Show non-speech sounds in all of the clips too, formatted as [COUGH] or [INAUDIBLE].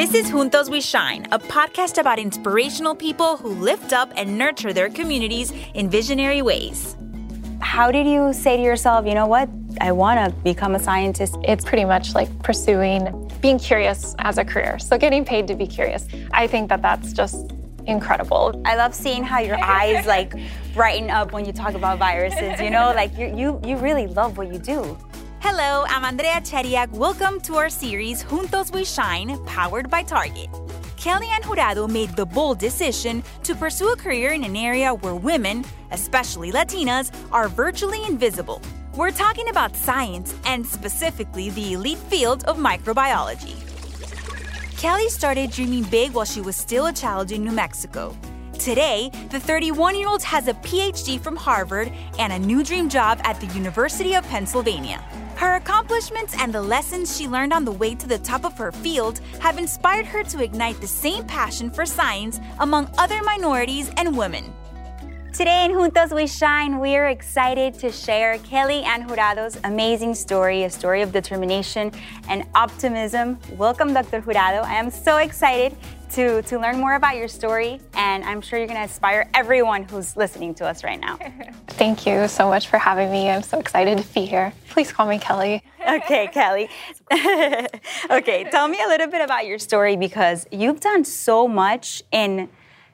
This is Juntos We Shine, a podcast about inspirational people who lift up and nurture their communities in visionary ways. How did you say to yourself, you know what, I want to become a scientist? It's pretty much like pursuing being curious as a career. So getting paid to be curious. I think that that's just incredible. I love seeing how your eyes like brighten up when you talk about viruses, you know, like you, you, you really love what you do. Hello, I'm Andrea Cheriak. Welcome to our series Juntos We Shine, powered by Target. Kellie Ann Jurado made the bold decision to pursue a career in an area where women, especially Latinas, are virtually invisible. We're talking about science and specifically the elite field of microbiology. Kelly started dreaming big while she was still a child in New Mexico. Today, the 31 year old has a PhD from Harvard and a new dream job at the University of Pennsylvania. Her accomplishments and the lessons she learned on the way to the top of her field have inspired her to ignite the same passion for science among other minorities and women. Today in Juntos We Shine, we are excited to share Kellie Ann Jurado's amazing story, a story of determination and optimism. Welcome, Dr. Jurado. I am so excited to, to learn more about your story, and I'm sure you're going to inspire everyone who's listening to us right now. [LAUGHS] Thank you so much for having me. I'm so excited to be here. Please call me Kelly. [LAUGHS] okay, Kelly. [LAUGHS] okay, tell me a little bit about your story because you've done so much in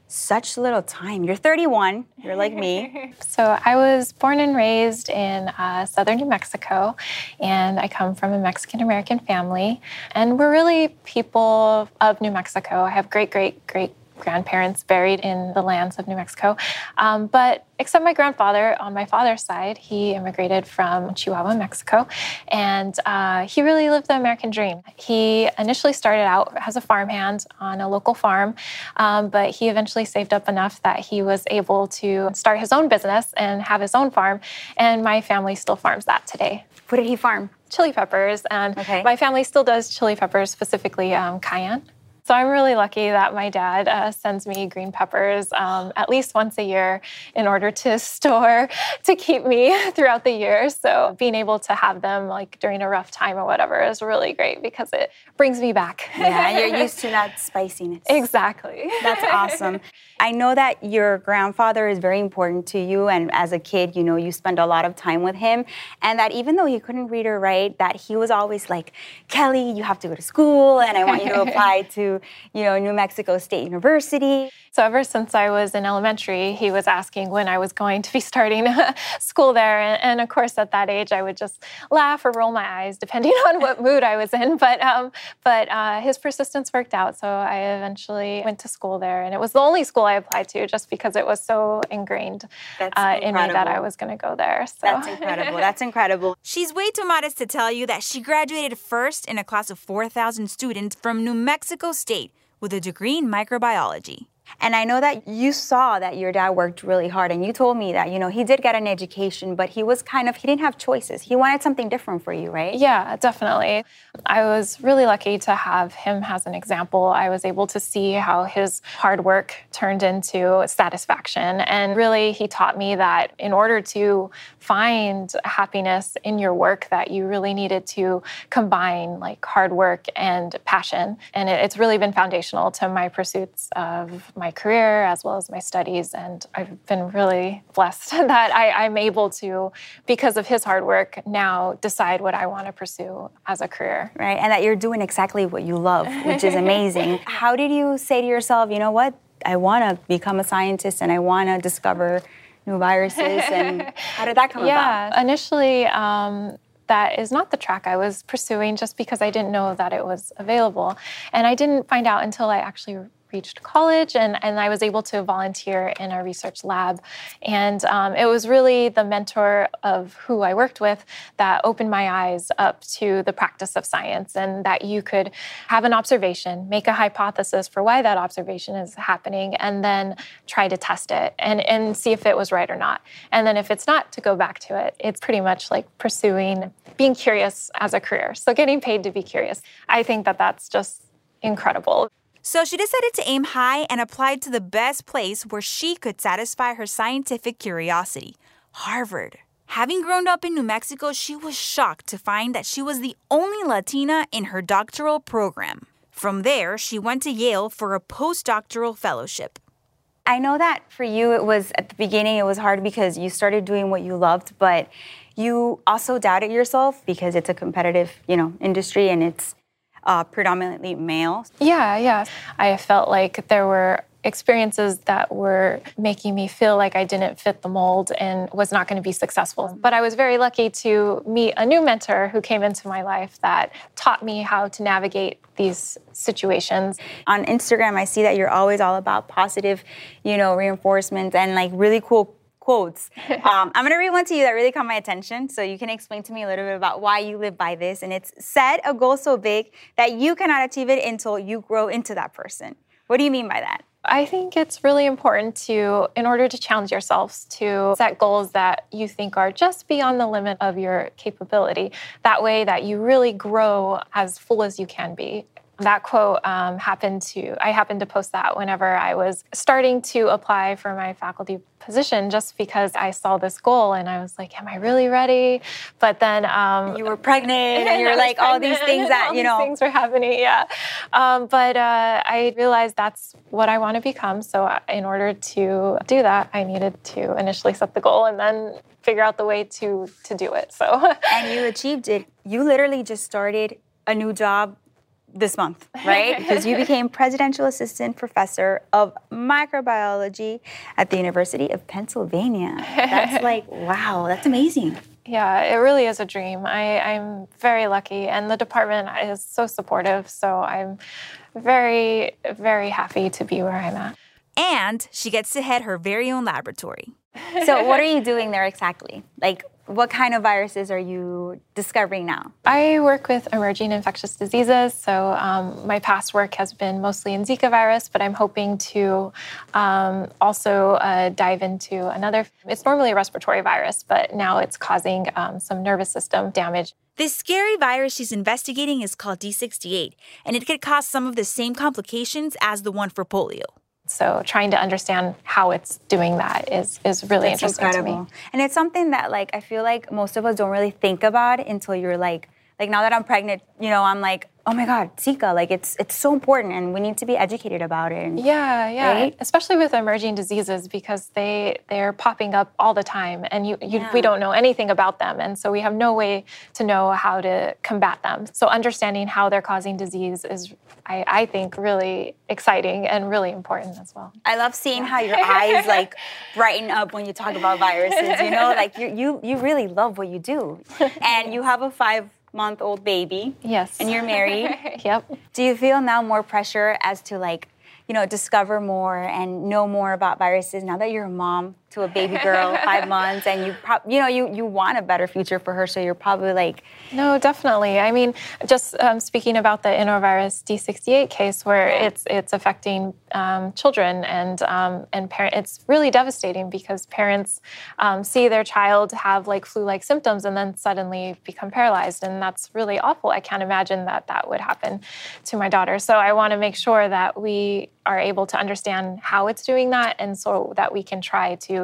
such little time. You're 31, you're like me. [LAUGHS] so I was born and raised in uh, southern New Mexico, and I come from a Mexican American family. And we're really people of New Mexico. I have great, great, great grandparents buried in the lands of New Mexico. Um, but except my grandfather on my father's side, he immigrated from Chihuahua, Mexico, and uh, he really lived the American dream. He initially started out as a farmhand on a local farm, um, but he eventually saved up enough that he was able to start his own business and have his own farm. And my family still farms that today. What did he farm? Chili peppers, and okay. my family still does chili peppers, specifically um, cayenne. So I'm really lucky that my dad uh, sends me green peppers um, at least once a year in order to [LAUGHS] store to keep me [LAUGHS] throughout the year. So being able to have them like during a rough time or whatever is really great because it brings me back. Yeah, and you're [LAUGHS] used to that spiciness. Exactly. That's awesome. I know that your grandfather is very important to you, and as a kid, you know, you spend a lot of time with him, and that even though he couldn't read or write, that he was always like, Kelly, you have to go to school, and I want you to apply to you know, New Mexico State University. So ever since I was in elementary, he was asking when I was going to be starting [LAUGHS] school there. And, and, of course, at that age, I would just laugh or roll my eyes, depending [LAUGHS] on what mood I was in. But um, but uh, his persistence worked out. So I eventually went to school there, and it was the only school I applied to, just because it was so ingrained uh, in me that I was going to go there. So. That's [LAUGHS] incredible. That's incredible. She's way too modest to tell you that she graduated first in a class of 4,000 students from New Mexico State with a degree in microbiology. And I know that you saw that your dad worked really hard, and you told me that, you know, he did get an education, but he was kind of, he didn't have choices. He wanted something different for you, right? Yeah, definitely. I was really lucky to have him as an example. I was able to see how his hard work turned into satisfaction. And really, he taught me that in order to find happiness in your work, that you really needed to combine like hard work and passion. And it's really been foundational to my pursuits of my career as well as my studies. And I've been really blessed [LAUGHS] that I, am able to, because of his hard work, now decide what I want to pursue as a career. Right. And that you're doing exactly what you love, which is amazing. [LAUGHS] How did you say to yourself, you know what? I want to become a scientist and I want to discover new viruses. And how did that come [LAUGHS] yeah, about? Yeah, initially, um, that is not the track I was pursuing just because I didn't know that it was available. And I didn't find out until I actually reached college and, and I was able to volunteer in a research lab. And um, it was really the mentor of who I worked with that opened my eyes up to the practice of science and that you could have an observation, make a hypothesis for why that observation is happening, and then try to test it and, and see if it was right or not. And then if it's not, to go back to it. It's pretty much like pursuing being curious as a career. So getting paid to be curious. I think that that's just incredible. So she decided to aim high and applied to the best place where she could satisfy her scientific curiosity Harvard. Having grown up in New Mexico, she was shocked to find that she was the only Latina in her doctoral program. From there, she went to Yale for a postdoctoral fellowship. I know that for you, it was at the beginning, it was hard because you started doing what you loved, but you also doubted yourself because it's a competitive, you know, industry and it's uh, predominantly male. Yeah, yeah. I felt like there were experiences that were making me feel like I didn't fit the mold and was not going to be successful. But I was very lucky to meet a new mentor who came into my life that taught me how to navigate these situations. On Instagram, I see that you're always all about positive, you know, reinforcement and like really cool quotes. [LAUGHS] Um, I'm gonna read one to you that really caught my attention, so you can explain to me a little bit about why you live by this. And it's set a goal so big that you cannot achieve it until you grow into that person. What do you mean by that? I think it's really important to, in order to challenge yourselves, to set goals that you think are just beyond the limit of your capability. That way, that you really grow as full as you can be that quote um, happened to i happened to post that whenever i was starting to apply for my faculty position just because i saw this goal and i was like am i really ready? But then um, you were pregnant and [LAUGHS] you were like all these things that you know things were happening yeah. Um, but uh, i realized that's what i want to become. So uh, in order to do that i needed to initially set the goal and then figure out the way to to do it so. And you achieved it. You literally just started a new job this month, right? [LAUGHS] because you became presidential assistant professor of microbiology at the University of Pennsylvania. That's [LAUGHS] like, wow, that's amazing. Yeah, it really is a dream. I, I'm very lucky, and the department is so supportive. So I'm very, very happy to be where I'm at. And she gets to head her very own laboratory. So, what are you doing there exactly? Like, what kind of viruses are you discovering now? I work with emerging infectious diseases. So, um, my past work has been mostly in Zika virus, but I'm hoping to um, also uh, dive into another. It's normally a respiratory virus, but now it's causing um, some nervous system damage. This scary virus she's investigating is called D68, and it could cause some of the same complications as the one for polio. So trying to understand how it's doing that is is really That's interesting incredible. to me. And it's something that like I feel like most of us don't really think about until you're like like now that I'm pregnant, you know, I'm like, oh my God, Zika, like it's it's so important and we need to be educated about it. And, yeah, yeah. Right? Especially with emerging diseases because they they're popping up all the time and you, you yeah. we don't know anything about them. And so we have no way to know how to combat them. So understanding how they're causing disease is I, I think really exciting and really important as well. I love seeing yeah. how your eyes [LAUGHS] like brighten up when you talk about viruses, you know, like you you you really love what you do. [LAUGHS] And you have a five month old baby. Yes. And you're married. [LAUGHS] yep. Do you feel now more pressure as to like, you know, discover more and know more about viruses now that you're a mom? To a baby girl, [LAUGHS] five months, and you, pro- you know, you you want a better future for her, so you're probably like, no, definitely. I mean, just um, speaking about the enterovirus D68 case, where it's it's affecting um, children and um, and parent, it's really devastating because parents um, see their child have like flu-like symptoms and then suddenly become paralyzed, and that's really awful. I can't imagine that that would happen to my daughter. So I want to make sure that we are able to understand how it's doing that, and so that we can try to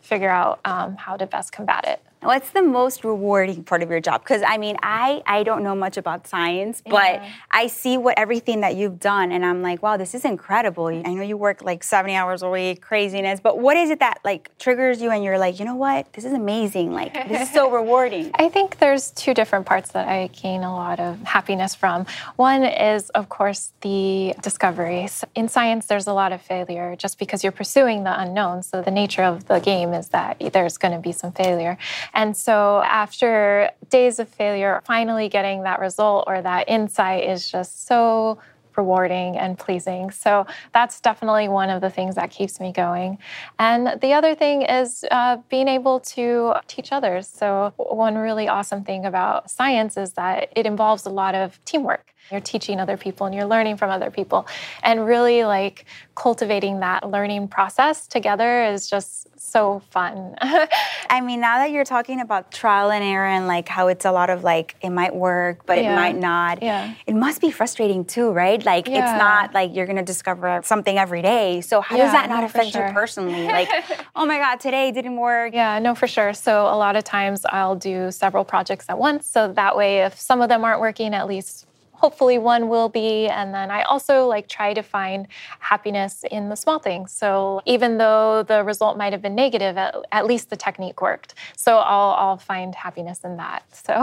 figure out um, how to best combat it. What's the most rewarding part of your job? Because I mean, I I don't know much about science, but yeah. I see what everything that you've done, and I'm like, wow, this is incredible. I know you work like 70 hours a week, craziness, but what is it that like triggers you, and you're like, you know what, this is amazing. Like this is so [LAUGHS] rewarding. I think there's two different parts that I gain a lot of happiness from. One is, of course, the discoveries. In science, there's a lot of failure just because you're pursuing the unknown. So the nature of the game is that there's going to be some failure. And so after days of failure, finally getting that result or that insight is just so rewarding and pleasing. So that's definitely one of the things that keeps me going. And the other thing is uh, being able to teach others. So, one really awesome thing about science is that it involves a lot of teamwork. You're teaching other people and you're learning from other people. And really, like, cultivating that learning process together is just so fun. [LAUGHS] I mean, now that you're talking about trial and error and like how it's a lot of like it might work, but yeah. it might not. Yeah. It must be frustrating too, right? Like yeah. it's not like you're gonna discover something every day. So how yeah, does that not no, affect sure. you personally? Like, [LAUGHS] oh my God, today didn't work. Yeah, no, for sure. So a lot of times I'll do several projects at once. So that way, if some of them aren't working, at least hopefully one will be. And then i also like try to find happiness in the small things. So even though the result might have been negative at, at least the technique worked. So I'll, I'll find happiness in that. [LAUGHS] So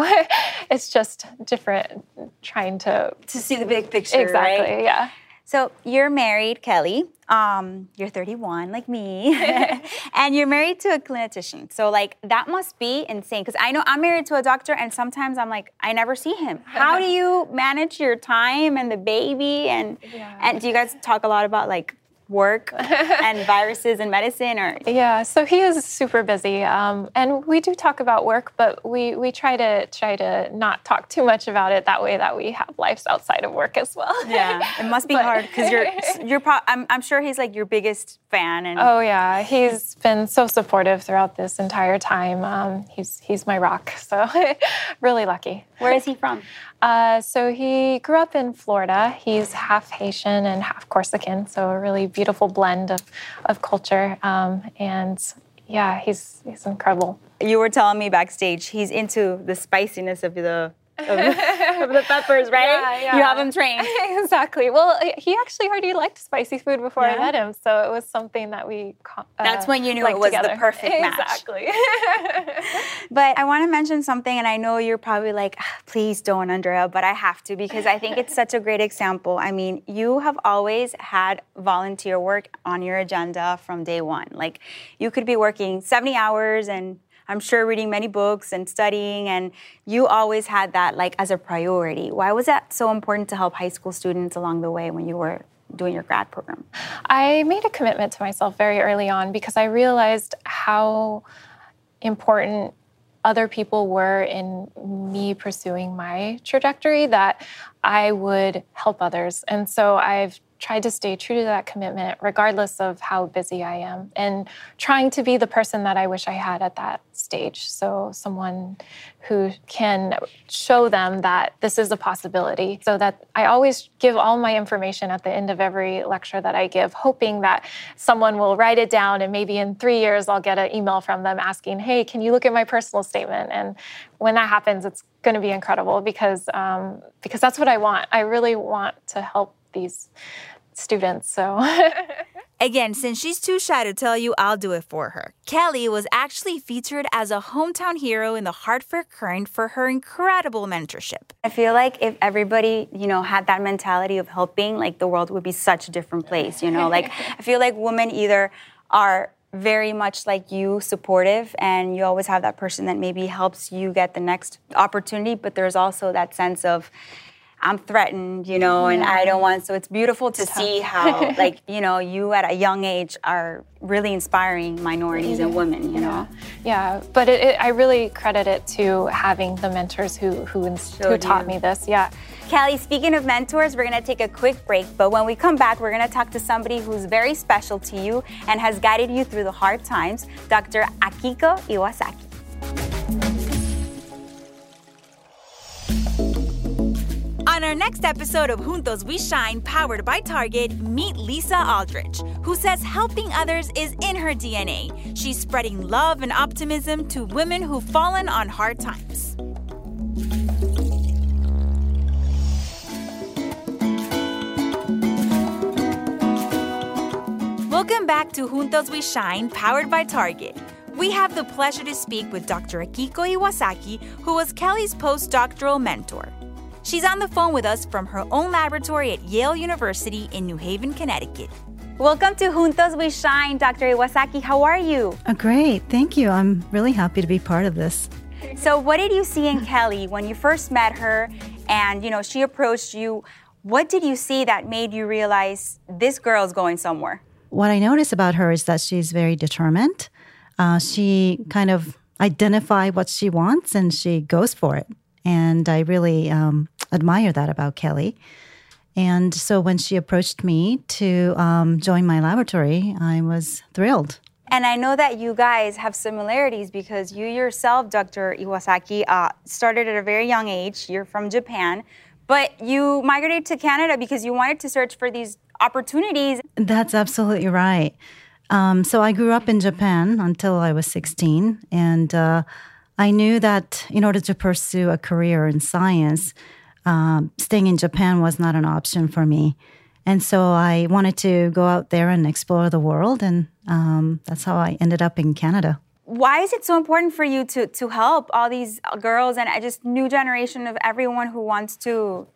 it's just different trying to to see the big picture exactly right? yeah so you're married, Kelly. Um, you're 31, like me, [LAUGHS] [LAUGHS] and you're married to a clinician. So like that must be insane. Because I know I'm married to a doctor, and sometimes I'm like, I never see him. How do [LAUGHS] you manage your time and the baby? And yeah. and do you guys talk a lot about like work [LAUGHS] and viruses and medicine or yeah so he is super busy um, and we do talk about work but we we try to try to not talk too much about it that way that we have lives outside of work as well. Yeah it [LAUGHS] must be but, hard because you're [LAUGHS] you're pro- I'm, I'm sure he's like your biggest fan and oh yeah he's been so supportive throughout this entire time um, he's he's my rock so really lucky. Where is he from? Uh, so he grew up in Florida. He's half Haitian and half Corsican, so a really beautiful blend of, of culture. Um, and yeah, he's he's incredible. You were telling me backstage he's into the spiciness of the of, [LAUGHS] [LAUGHS] of the peppers, right? Yeah, yeah. You have him trained. [LAUGHS] exactly. Well, he actually already liked spicy food before yeah. I met him, so it was something that we. Uh, That's when you knew it was together. the perfect match. Exactly. [LAUGHS] but I want to mention something, and I know you're probably like, ah, please don't, Andrea, but I have to because I think it's such a great example. I mean, you have always had volunteer work on your agenda from day one. Like, you could be working 70 hours and I'm sure reading many books and studying, and you always had that like as a priority. Why was that so important to help high school students along the way when you were doing your grad program? I made a commitment to myself very early on because I realized how important other people were in me pursuing my trajectory that I would help others. And so I've tried to stay true to that commitment regardless of how busy I am and trying to be the person that I wish I had at that stage. So, someone who can show them that this is a possibility. So, that I always give all my information at the end of every lecture that I give, hoping that someone will write it down and maybe in three years I'll get an email from them asking, Hey, can you look at my personal statement? And when that happens, it's going to be incredible because um, because that's what I want. I really want to help these students. So, [LAUGHS] again, since she's too shy to tell you, I'll do it for her. Kelly was actually featured as a hometown hero in the Hartford Courant for her incredible mentorship. I feel like if everybody, you know, had that mentality of helping, like the world would be such a different place, you know? like, [LAUGHS] I feel like women either are very much like you supportive and you always have that person that maybe helps you get the next opportunity but there's also that sense of I'm threatened, you know, and I don't want. So it's beautiful to it's see how, [LAUGHS] like, you know, you at a young age are really inspiring minorities and mm-hmm. women, you know. Yeah, but it, it, I really credit it to having the mentors who who, who taught you. me this. Yeah. Kelly, speaking of mentors, we're gonna take a quick break, but when we come back, we're gonna talk to somebody who's very special to you and has guided you through the hard times, Dr. Akiko Iwasaki. On our next episode of Juntos We Shine, powered by Target, meet Lisa Aldrich, who says helping others is in her DNA. She's spreading love and optimism to women who've fallen on hard times. Welcome back to Juntos We Shine, powered by Target. We have the pleasure to speak with Dr. Akiko Iwasaki, who was Kelly's postdoctoral mentor. She's on the phone with us from her own laboratory at Yale University in New Haven, Connecticut. Welcome to Juntos We Shine, Dr. Iwasaki. How are you? Oh, great. Thank you. I'm really happy to be part of this. So, what did you see in Kelly when you first met her and, you know, she approached you? What did you see that made you realize this girl's going somewhere? What I notice about her is that she's very determined. Uh, she kind of identifies what she wants and she goes for it. And I really um, admire that about Kelly. And so when she approached me to um, join my laboratory, I was thrilled. And I know that you guys have similarities because you yourself, Dr. Iwasaki, uh, started at a very young age. You're from Japan, but you migrated to Canada because you wanted to search for these opportunities. That's absolutely right. Um, so I grew up in Japan until I was 16, and uh, I knew that in order to pursue a career in science, um, staying in Japan was not an option for me. And so I wanted to go out there and explore the world, and um, that's how I ended up in Canada. Why is it so important for you to to help all these girls and just new generation of everyone who wants to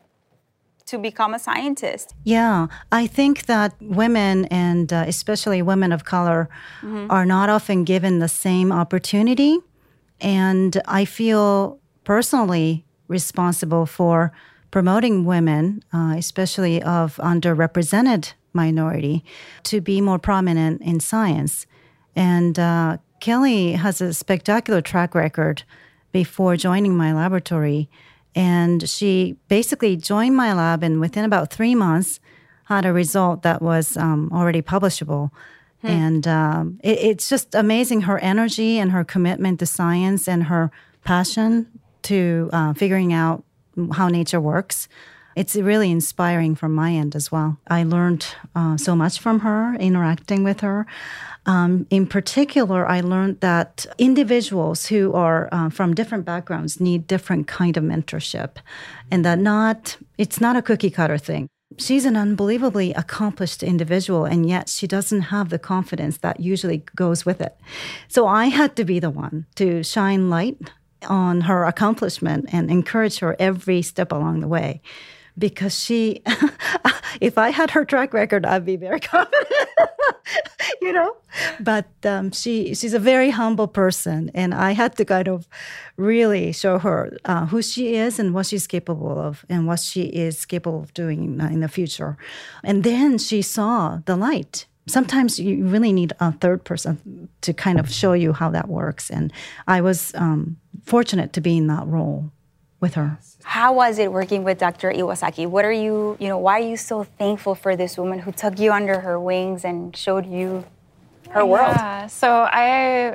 to become a scientist? Yeah, I think that women and uh, especially women of color mm-hmm. are not often given the same opportunity, and I feel personally responsible for promoting women, uh, especially of underrepresented minority, to be more prominent in science. And uh, Kelly has a spectacular track record before joining my laboratory. And she basically joined my lab, and within about three months, had a result that was um, already publishable. Hmm. And um, it, it's just amazing her energy and her commitment to science and her passion to uh, figuring out how nature works. It's really inspiring from my end as well. I learned uh, so much from her, interacting with her. Um, in particular, I learned that individuals who are uh, from different backgrounds need different kind of mentorship, and that not it's not a cookie cutter thing. She's an unbelievably accomplished individual, and yet she doesn't have the confidence that usually goes with it. So I had to be the one to shine light on her accomplishment and encourage her every step along the way. Because she [LAUGHS] if i had her track record i'd be very [LAUGHS] confident you know? But um, she she's a very humble person and i had to kind of really show her uh, who she is and what she's capable of and what she is capable of doing in, in the future. And then she saw the light sometimes you really need a third person to kind of show you how that works. And I was um, fortunate to be in that role with her. How was it working with Dr. Iwasaki? What are you, you know, why are you so thankful for this woman who took you under her wings and showed you her world? Yeah, so I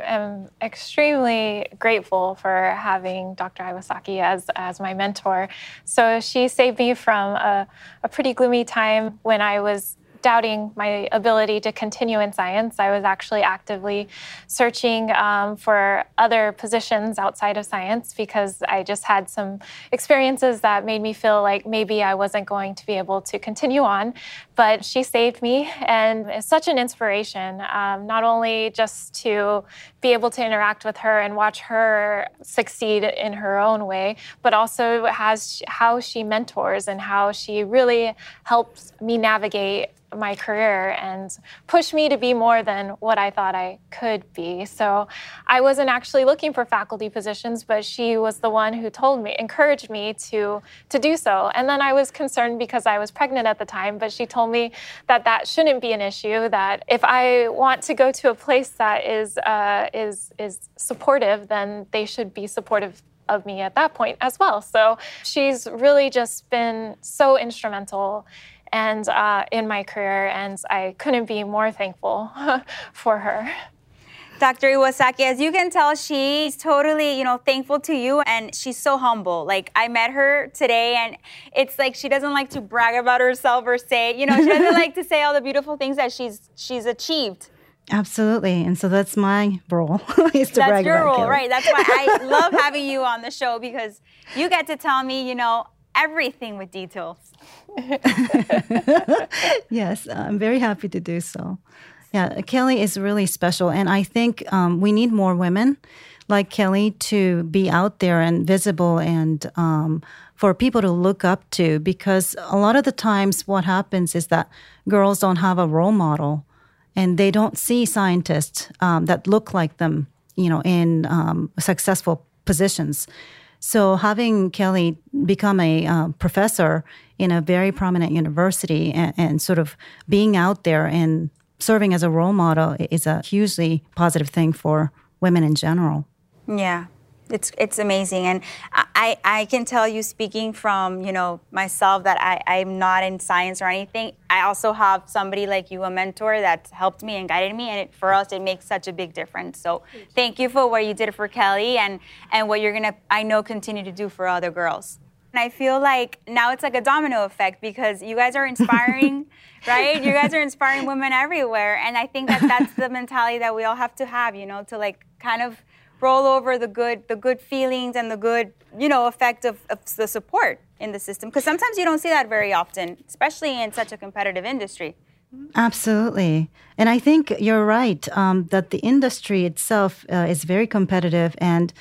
am extremely grateful for having Dr. Iwasaki as, as my mentor. So she saved me from a, a pretty gloomy time when I was doubting my ability to continue in science. I was actually actively searching um, for other positions outside of science because I just had some experiences that made me feel like maybe I wasn't going to be able to continue on. But she saved me, and it's such an inspiration, um, not only just to be able to interact with her and watch her succeed in her own way, but also has how she mentors and how she really helps me navigate my career and pushed me to be more than what I thought I could be. So I wasn't actually looking for faculty positions, but she was the one who told me, encouraged me to to do so. And then I was concerned because I was pregnant at the time, but she told me that that shouldn't be an issue. That if I want to go to a place that is uh, is is supportive, then they should be supportive of me at that point as well. So she's really just been so instrumental and uh, in my career, and I couldn't be more thankful [LAUGHS] for her. Dr. Iwasaki, as you can tell, she's totally, you know, thankful to you and she's so humble. Like I met her today and it's like she doesn't like to brag about herself or say, you know, she doesn't [LAUGHS] like to say all the beautiful things that she's she's achieved. Absolutely. And so that's my role. [LAUGHS] is to that's brag your about role, Kelly. right? That's why I love having you on the show because you get to tell me, you know, everything with details. [LAUGHS] yes, I'm very happy to do so. Yeah, Kelly is really special. And I think um, we need more women like Kelly to be out there and visible and um, for people to look up to because a lot of the times what happens is that girls don't have a role model and they don't see scientists um, that look like them, you know, in um, successful positions. So having Kelly become a uh, professor in a very prominent university and, and sort of being out there and serving as a role model is a hugely positive thing for women in general. Yeah, it's it's amazing, and I I can tell you, speaking from you know myself, that I I'm not in science or anything. I also have somebody like you, a mentor that helped me and guided me, and it, for us, it makes such a big difference. So thank you for what you did for Kelly, and and what you're gonna I know continue to do for other girls. And I feel like now it's like a domino effect because you guys are inspiring, [LAUGHS] right? You guys are inspiring women everywhere, and I think that that's the mentality that we all have to have, you know, to like kind of roll over the good the good feelings and the good you know effect of, of the support in the system because sometimes you don't see that very often especially in such a competitive industry Absolutely. And I think you're right um, that the industry itself uh, is very competitive. And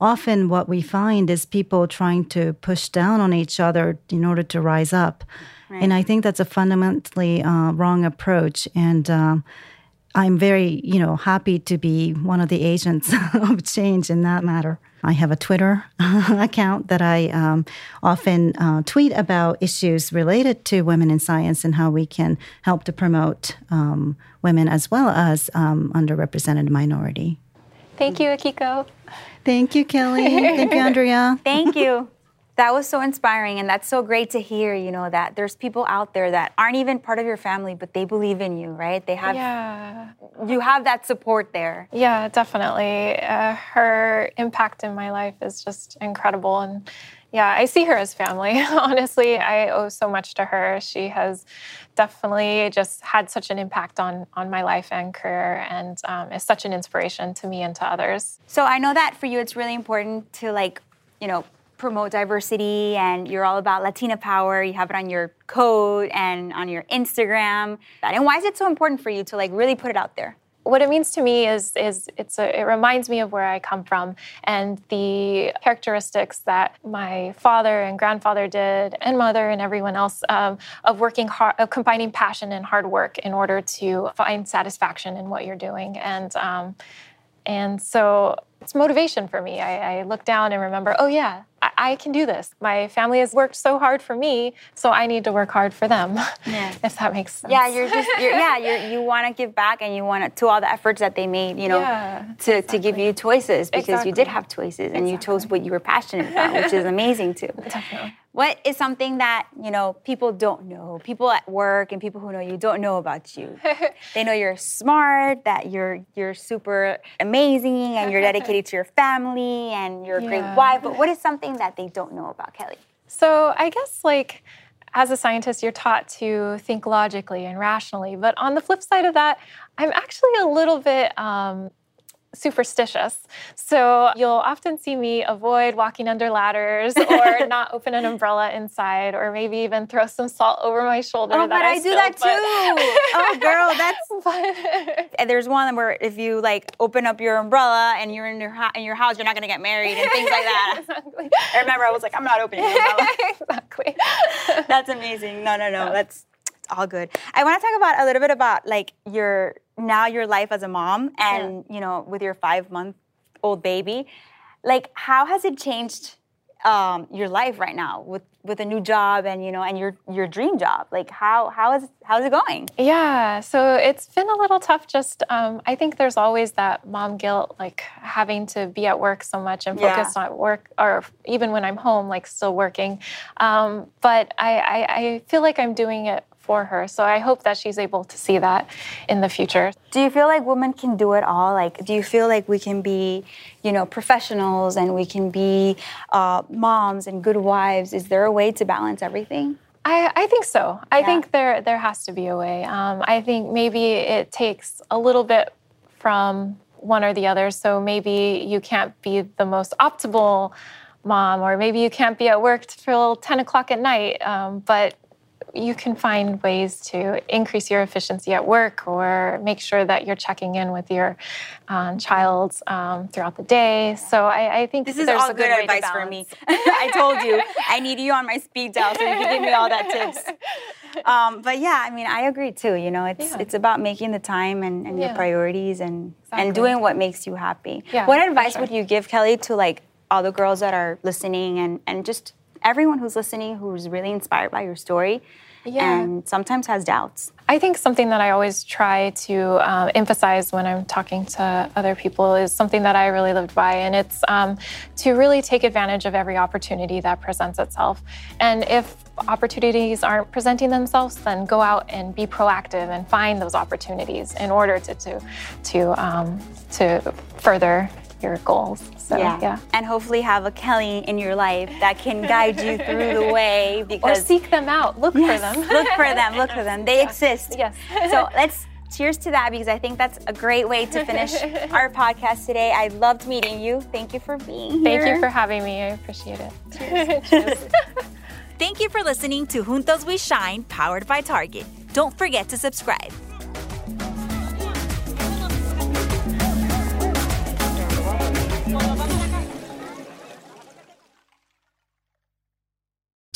often what we find is people trying to push down on each other in order to rise up. Right. And I think that's a fundamentally uh, wrong approach. And um, I'm very, you know, happy to be one of the agents [LAUGHS] of change in that matter. I have a Twitter [LAUGHS] account that I um, often uh, tweet about issues related to women in science and how we can help to promote um, women as well as um, underrepresented minority. Thank you, Akiko. Thank you, Kelly. Thank you, Andrea. [LAUGHS] Thank you that was so inspiring and that's so great to hear you know that there's people out there that aren't even part of your family but they believe in you right? They have yeah. you have that support there. Yeah definitely. Uh, her impact in my life is just incredible and yeah i see her as family. [LAUGHS] Honestly i owe so much to her. She has definitely just had such an impact on on my life and career and um, is such an inspiration to me and to others. So i know that for you it's really important to like you know promote diversity and you're all about Latina power. You have it on your code and on your Instagram. And why is it so important for you to like really put it out there? What it means to me is is it's a, it reminds me of where I come from and the characteristics that my father and grandfather did and mother and everyone else um, of working hard of combining passion and hard work in order to find satisfaction in what you're doing and um, and so it's motivation for me. I, I, look down and remember, oh yeah, I, can do this. My family has worked so hard for me, so I need to work hard for them. Yeah. [LAUGHS] if that makes sense. Yeah, you're just you're, yeah, you're, you want to give back and you want to all the efforts that they made, you know, yeah, to, exactly. to give you choices because exactly. you did have choices and exactly. you chose what you were passionate about, which is [LAUGHS] amazing too. Definitely. What is something that, you know, people don't know? People at work and people who know you don't know about you. [LAUGHS] they know you're smart, that you're you're super amazing and you're dedicated to your family and you're a yeah. great wife, but what is something that they don't know about Kelly? So, I guess like as a scientist, you're taught to think logically and rationally. But on the flip side of that, I'm actually a little bit um, superstitious. So you'll often see me avoid walking under ladders [LAUGHS] or not open an umbrella inside or maybe even throw some salt over my shoulder. Oh, but I, I do that too. oh, girl, [LAUGHS] that's. Fun. And there's one where if you like open up your umbrella and you're in your in your house, you're not gonna get married and things like that. exactly. I remember I was like, I'm not opening the umbrella. [LAUGHS] exactly. that's amazing. No, no, no. That's all good. I want to talk about a little bit about like your now your life as a mom and yeah. you know with your five month old baby like how has it changed um, your life right now with with a new job and you know and your your dream job like how how is how's it going yeah so it's been a little tough just um, i think there's always that mom guilt like having to be at work so much and focus yeah. on work or even when i'm home like still working um, but I, I i feel like i'm doing it for her. So I hope that she's able to see that in the future. Do you feel like women can do it all? Like, do you feel like we can be, you know, professionals and we can be uh, moms and good wives? Is there a way to balance everything? I, I think so. I yeah. think there there has to be a way. Um, I think maybe it takes a little bit from one or the other. So maybe you can't be the most optimal mom, or maybe you can't be at work till 10 o'clock at night. Um, but you can find ways to increase your efficiency at work or make sure that you're checking in with your um, child um, throughout the day. So I, I think this is all good, good advice for me. [LAUGHS] I told you I need you on my speed dial so you can give me all that tips. [LAUGHS] Um, but yeah, I mean, I agree too. You know, it's yeah. it's about making the time and, and yeah. your priorities and exactly. and doing what makes you happy. Yeah, what advice sure. would you give Kelly to like all the girls that are listening and and just everyone who's listening who's really inspired by your story Yeah. and sometimes has doubts. I think something that I always try to um, emphasize when I'm talking to other people is something that I really lived by, and it's um, to really take advantage of every opportunity that presents itself. And if opportunities aren't presenting themselves, then go out and be proactive and find those opportunities in order to to to, um, to further your goals. So yeah. And hopefully have a Kelly in your life that can guide you through the [LAUGHS] way Or seek them out. Look Yes, for them. look for them, look for them. They [LAUGHS] exist. Yes. So let's cheers to that because I think that's a great way to finish [LAUGHS] our podcast today. I loved meeting you. Thank you for being here. Thank you for having me. I appreciate it. Cheers. Thank you for listening to Juntos We Shine, powered by Target. Don't forget to subscribe.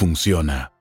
funciona.